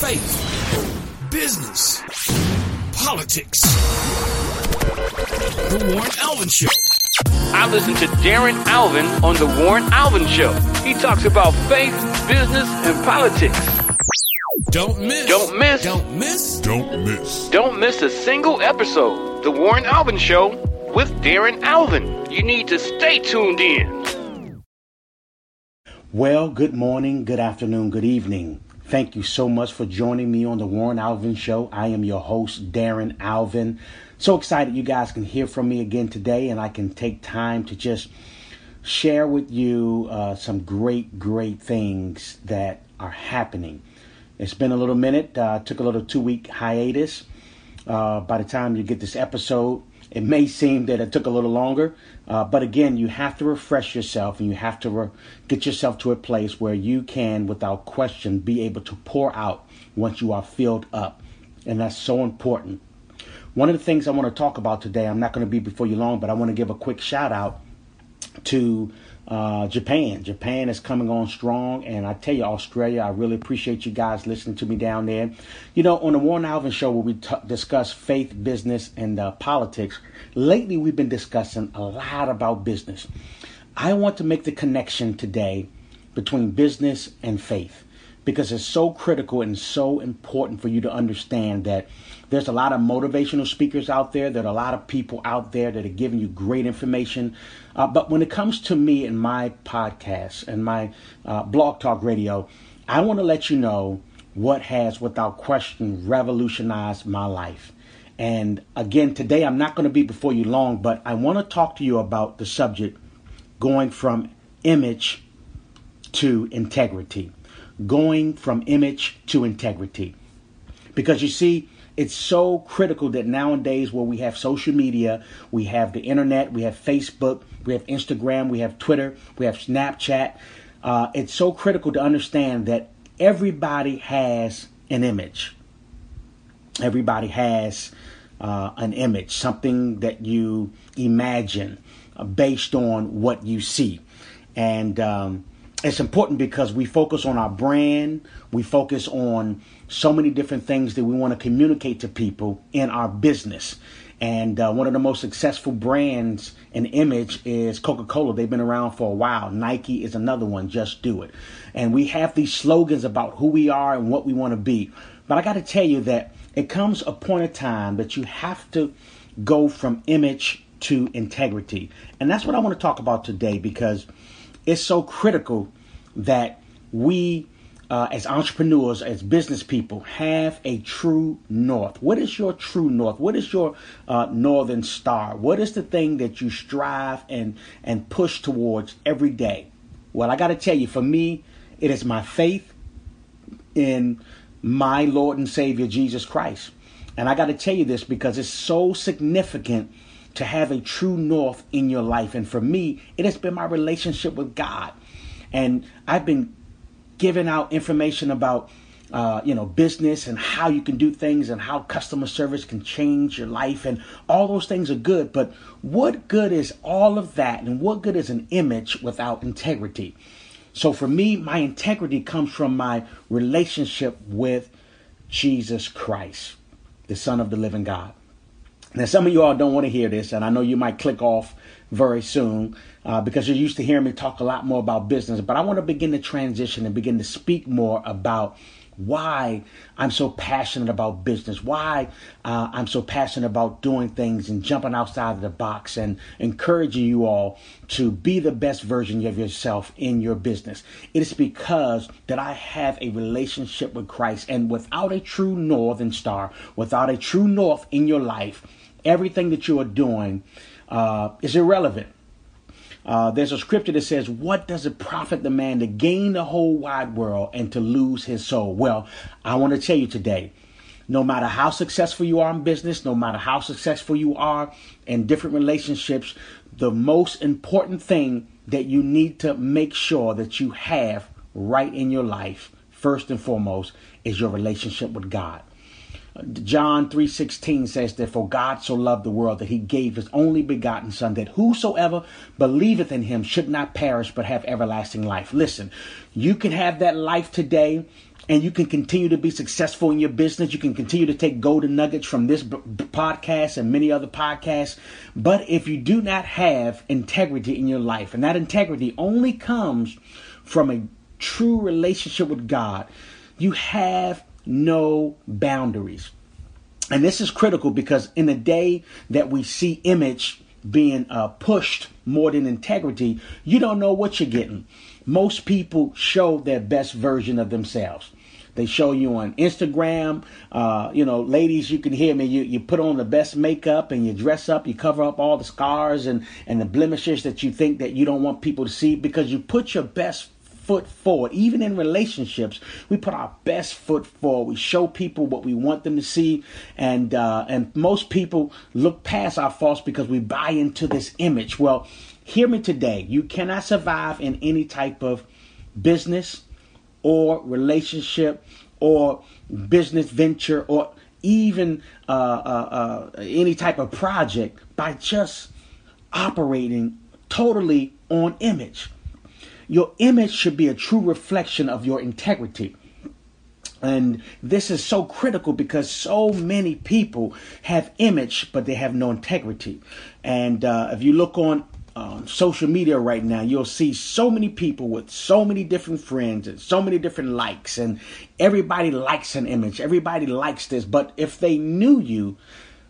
faith, business, politics. The Warren Alvin Show. I listen to Darren Alvin on The Warren Alvin Show. He talks about faith, business, and politics. Don't miss. Don't miss. Don't miss. Don't miss. Don't miss a single episode. The Warren Alvin Show with Darren Alvin. You need to stay tuned in. Well, good morning, good afternoon, good evening. Thank you so much for joining me on the Warren Alvin Show. I am your host, Darren Alvin. So excited you guys can hear from me again today, and I can take time to just share with you uh, some great, great things that are happening. It's been a little minute, uh, took a little two week hiatus. Uh, by the time you get this episode, it may seem that it took a little longer, uh, but again, you have to refresh yourself and you have to re- get yourself to a place where you can, without question, be able to pour out once you are filled up. And that's so important. One of the things I want to talk about today, I'm not going to be before you long, but I want to give a quick shout out to uh, Japan. Japan is coming on strong, and I tell you, Australia, I really appreciate you guys listening to me down there. You know, on the Warren Alvin Show, where we t- discuss faith, business, and uh, politics, lately we've been discussing a lot about business. I want to make the connection today between business and faith because it's so critical and so important for you to understand that there's a lot of motivational speakers out there. There are a lot of people out there that are giving you great information. Uh, but when it comes to me and my podcast and my uh, blog talk radio, I want to let you know what has, without question, revolutionized my life. And again, today I'm not going to be before you long, but I want to talk to you about the subject going from image to integrity. Going from image to integrity. Because you see, it's so critical that nowadays where we have social media, we have the internet, we have Facebook, we have Instagram, we have Twitter, we have Snapchat. Uh, it's so critical to understand that everybody has an image. Everybody has uh, an image, something that you imagine uh, based on what you see. And um, it's important because we focus on our brand, we focus on so many different things that we want to communicate to people in our business. And uh, one of the most successful brands and image is Coca Cola. They've been around for a while. Nike is another one. Just do it. And we have these slogans about who we are and what we want to be. But I got to tell you that it comes a point of time that you have to go from image to integrity. And that's what I want to talk about today because it's so critical that we uh, as entrepreneurs, as business people, have a true north. What is your true north? What is your uh, northern star? What is the thing that you strive and and push towards every day? Well, I got to tell you, for me, it is my faith in my Lord and Savior Jesus Christ. And I got to tell you this because it's so significant to have a true north in your life. And for me, it has been my relationship with God. And I've been giving out information about uh, you know business and how you can do things and how customer service can change your life. And all those things are good. But what good is all of that? And what good is an image without integrity? So for me my integrity comes from my relationship with jesus christ the son of the living god now some of you all don't want to hear this and i know you might click off very soon uh, because you're used to hearing me talk a lot more about business. But I want to begin to transition and begin to speak more about why I'm so passionate about business, why uh, I'm so passionate about doing things and jumping outside of the box and encouraging you all to be the best version of yourself in your business. It is because that I have a relationship with Christ, and without a true northern star, without a true north in your life, everything that you are doing uh, is irrelevant. Uh, there's a scripture that says, What does it profit the man to gain the whole wide world and to lose his soul? Well, I want to tell you today no matter how successful you are in business, no matter how successful you are in different relationships, the most important thing that you need to make sure that you have right in your life, first and foremost, is your relationship with God. John 3:16 says that for God so loved the world that he gave his only begotten son that whosoever believeth in him should not perish but have everlasting life. Listen, you can have that life today and you can continue to be successful in your business. You can continue to take golden nuggets from this b- podcast and many other podcasts. But if you do not have integrity in your life, and that integrity only comes from a true relationship with God, you have no boundaries. And this is critical because in the day that we see image being uh, pushed more than integrity, you don't know what you're getting. Most people show their best version of themselves. They show you on Instagram. Uh, you know, ladies, you can hear me. You, you put on the best makeup and you dress up. You cover up all the scars and, and the blemishes that you think that you don't want people to see because you put your best foot forward. Even in relationships, we put our best foot forward. We show people what we want them to see, and uh, and most people look past our faults because we buy into this image. Well, hear me today. You cannot survive in any type of business or relationship or business venture or even uh, uh, uh, any type of project by just operating totally on image. Your image should be a true reflection of your integrity. And this is so critical because so many people have image, but they have no integrity. And uh, if you look on uh, social media right now, you'll see so many people with so many different friends and so many different likes, and everybody likes an image. Everybody likes this. But if they knew you,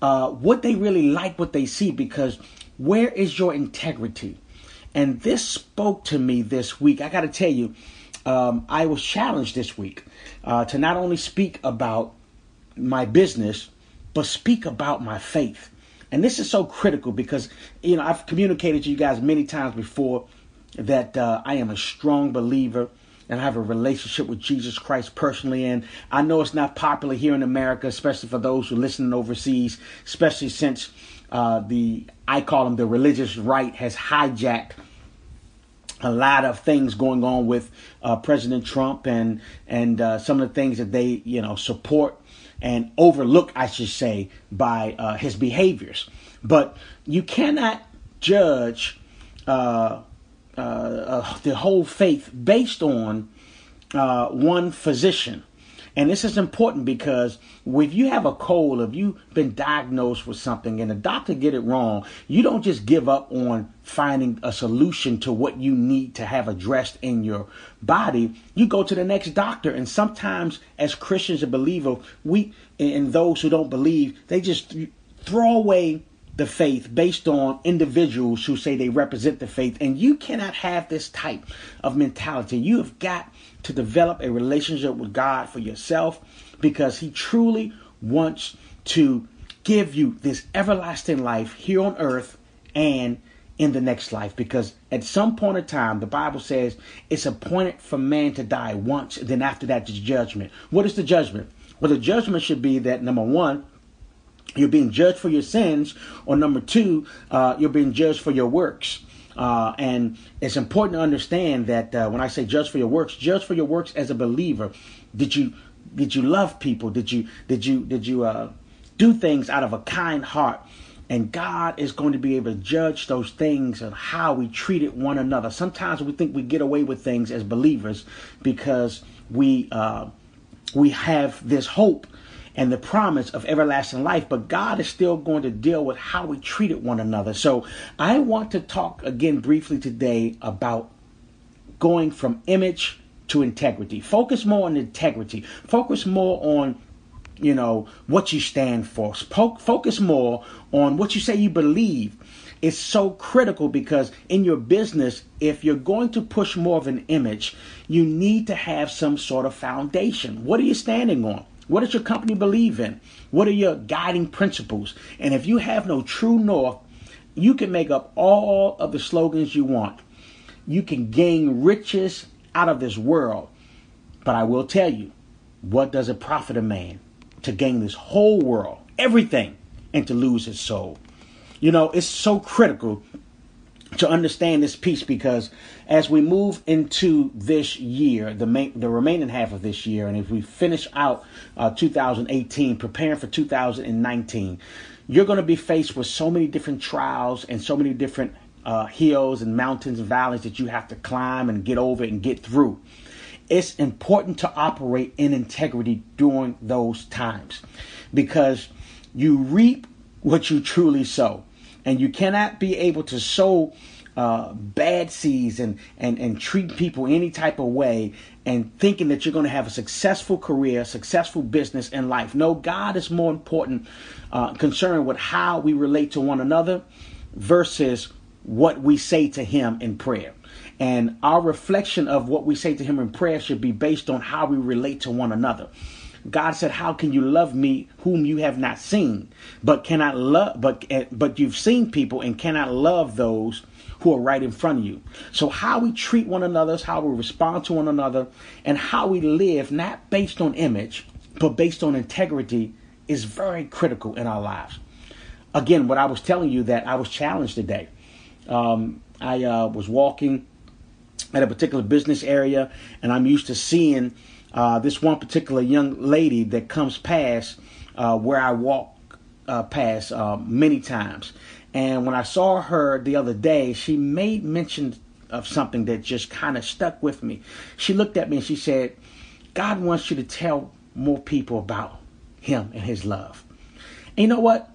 uh, would they really like what they see? Because where is your integrity? And this spoke to me this week. I got to tell you, um, I was challenged this week uh, to not only speak about my business, but speak about my faith. And this is so critical because, you know, I've communicated to you guys many times before that uh, I am a strong believer and I have a relationship with Jesus Christ personally. And I know it's not popular here in America, especially for those who are listening overseas, especially since uh, the I call them the religious right has hijacked a lot of things going on with uh, President Trump and and uh, some of the things that they you know support and overlook, I should say, by uh, his behaviors. But you cannot judge uh, uh, the whole faith based on one physician. And this is important because if you have a cold, if you've been diagnosed with something and the doctor get it wrong, you don't just give up on finding a solution to what you need to have addressed in your body. You go to the next doctor. And sometimes as Christians and believers, we and those who don't believe, they just throw away the faith based on individuals who say they represent the faith. And you cannot have this type of mentality. You have got to develop a relationship with God for yourself because He truly wants to give you this everlasting life here on earth and in the next life. Because at some point in time, the Bible says it's appointed for man to die once, then after that, it's judgment. What is the judgment? Well, the judgment should be that number one, you're being judged for your sins, or number two, uh, you're being judged for your works. Uh, and it's important to understand that uh, when I say judge for your works, judge for your works as a believer. Did you did you love people? Did you did you did you uh, do things out of a kind heart? And God is going to be able to judge those things and how we treated one another. Sometimes we think we get away with things as believers because we uh, we have this hope and the promise of everlasting life, but God is still going to deal with how we treated one another. So I want to talk again briefly today about going from image to integrity. Focus more on integrity. Focus more on you know what you stand for. Focus more on what you say you believe. It's so critical because in your business, if you're going to push more of an image, you need to have some sort of foundation. What are you standing on? What does your company believe in? What are your guiding principles? And if you have no true north, you can make up all of the slogans you want. You can gain riches out of this world. But I will tell you, what does it profit a man to gain this whole world, everything, and to lose his soul? You know, it's so critical to understand this piece because as we move into this year, the main, the remaining half of this year, and if we finish out uh, 2018, preparing for 2019, you're going to be faced with so many different trials and so many different uh, hills and mountains and valleys that you have to climb and get over and get through. It's important to operate in integrity during those times because you reap what you truly sow and you cannot be able to sow uh, bad seeds and, and, and treat people any type of way and thinking that you're going to have a successful career, successful business in life. No, God is more important uh, concerned with how we relate to one another versus what we say to Him in prayer. And our reflection of what we say to Him in prayer should be based on how we relate to one another. God said, "How can you love me whom you have not seen, but cannot love but eh, but you've seen people and cannot love those who are right in front of you." So how we treat one another, how we respond to one another, and how we live not based on image, but based on integrity is very critical in our lives. Again, what I was telling you that I was challenged today. Um, I uh, was walking at a particular business area, and I'm used to seeing uh, this one particular young lady that comes past uh, where I walk uh, past uh, many times. And when I saw her the other day, she made mention of something that just kind of stuck with me. She looked at me and she said, God wants you to tell more people about Him and His love. And you know what?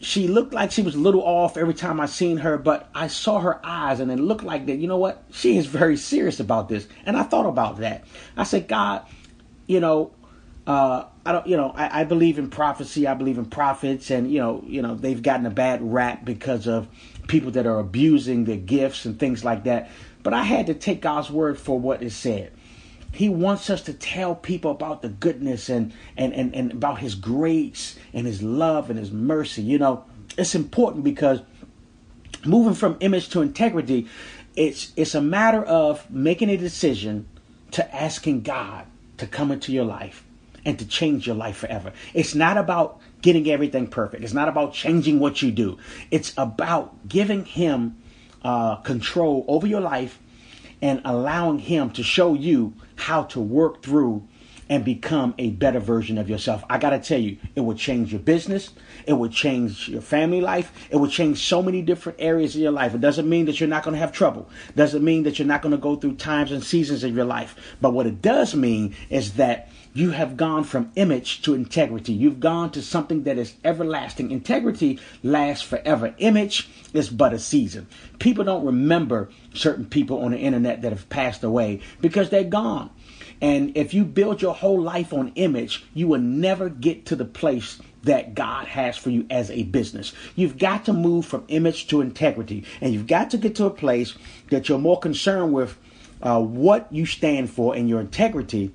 She looked like she was a little off every time I seen her, but I saw her eyes and it looked like that, you know what? She is very serious about this. And I thought about that. I said, God, you know, uh, I don't, you know, I, I believe in prophecy. I believe in prophets, and you know, you know, they've gotten a bad rap because of people that are abusing their gifts and things like that. But I had to take God's word for what it said. He wants us to tell people about the goodness and, and, and, and about His grace and His love and His mercy. You know, it's important because moving from image to integrity, it's it's a matter of making a decision to asking God to come into your life and to change your life forever. It's not about getting everything perfect. It's not about changing what you do. It's about giving Him uh, control over your life and allowing Him to show you how to work through and become a better version of yourself. I got to tell you, it will change your business. It will change your family life. It will change so many different areas of your life. It doesn't mean that you're not going to have trouble. Doesn't mean that you're not going to go through times and seasons of your life. But what it does mean is that you have gone from image to integrity. You've gone to something that is everlasting. Integrity lasts forever. Image is but a season. People don't remember certain people on the internet that have passed away because they're gone. And if you build your whole life on image, you will never get to the place that God has for you as a business. You've got to move from image to integrity, and you've got to get to a place that you're more concerned with uh, what you stand for and your integrity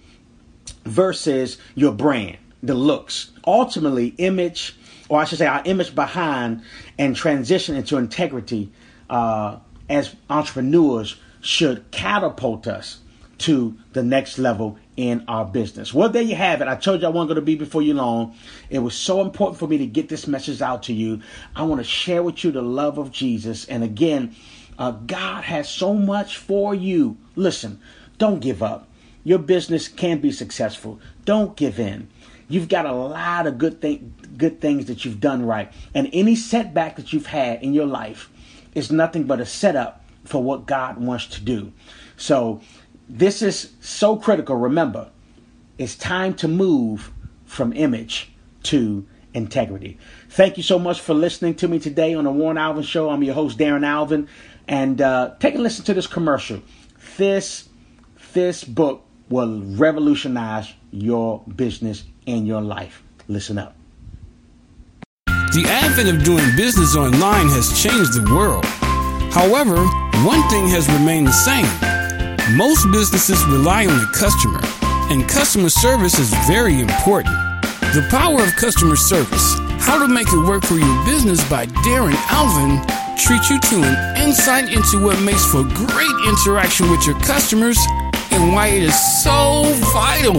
versus your brand, the looks. Ultimately, image, or I should say, our image behind and transition into integrity uh, as entrepreneurs should catapult us to the next level in our business. Well, there you have it. I told you I wasn't going to be before you long. It was so important for me to get this message out to you. I want to share with you the love of Jesus. And again, uh, God has so much for you. Listen, don't give up. Your business can be successful. Don't give in. You've got a lot of good thing, good things that you've done right, and any setback that you've had in your life is nothing but a setup for what God wants to do. So this is so critical. Remember, it's time to move from image to integrity. Thank you so much for listening to me today on the Warren Alvin Show. I'm your host, Darren Alvin. And uh, take a listen to this commercial. This, this book will revolutionize your business and your life. Listen up. The advent of doing business online has changed the world. However, one thing has remained the same most businesses rely on the customer, and customer service is very important. The Power of Customer Service How to Make It Work for Your Business by Darren Alvin treats you to an insight into what makes for great interaction with your customers and why it is so vital.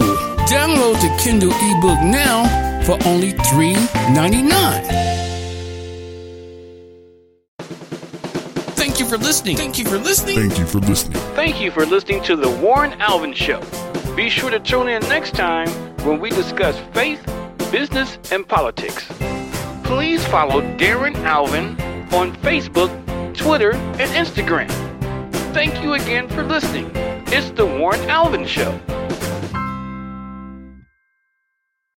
Download the Kindle ebook now for only $3.99. for listening. Thank you for listening. Thank you for listening. Thank you for listening to The Warren Alvin Show. Be sure to tune in next time when we discuss faith, business, and politics. Please follow Darren Alvin on Facebook, Twitter, and Instagram. Thank you again for listening. It's The Warren Alvin Show.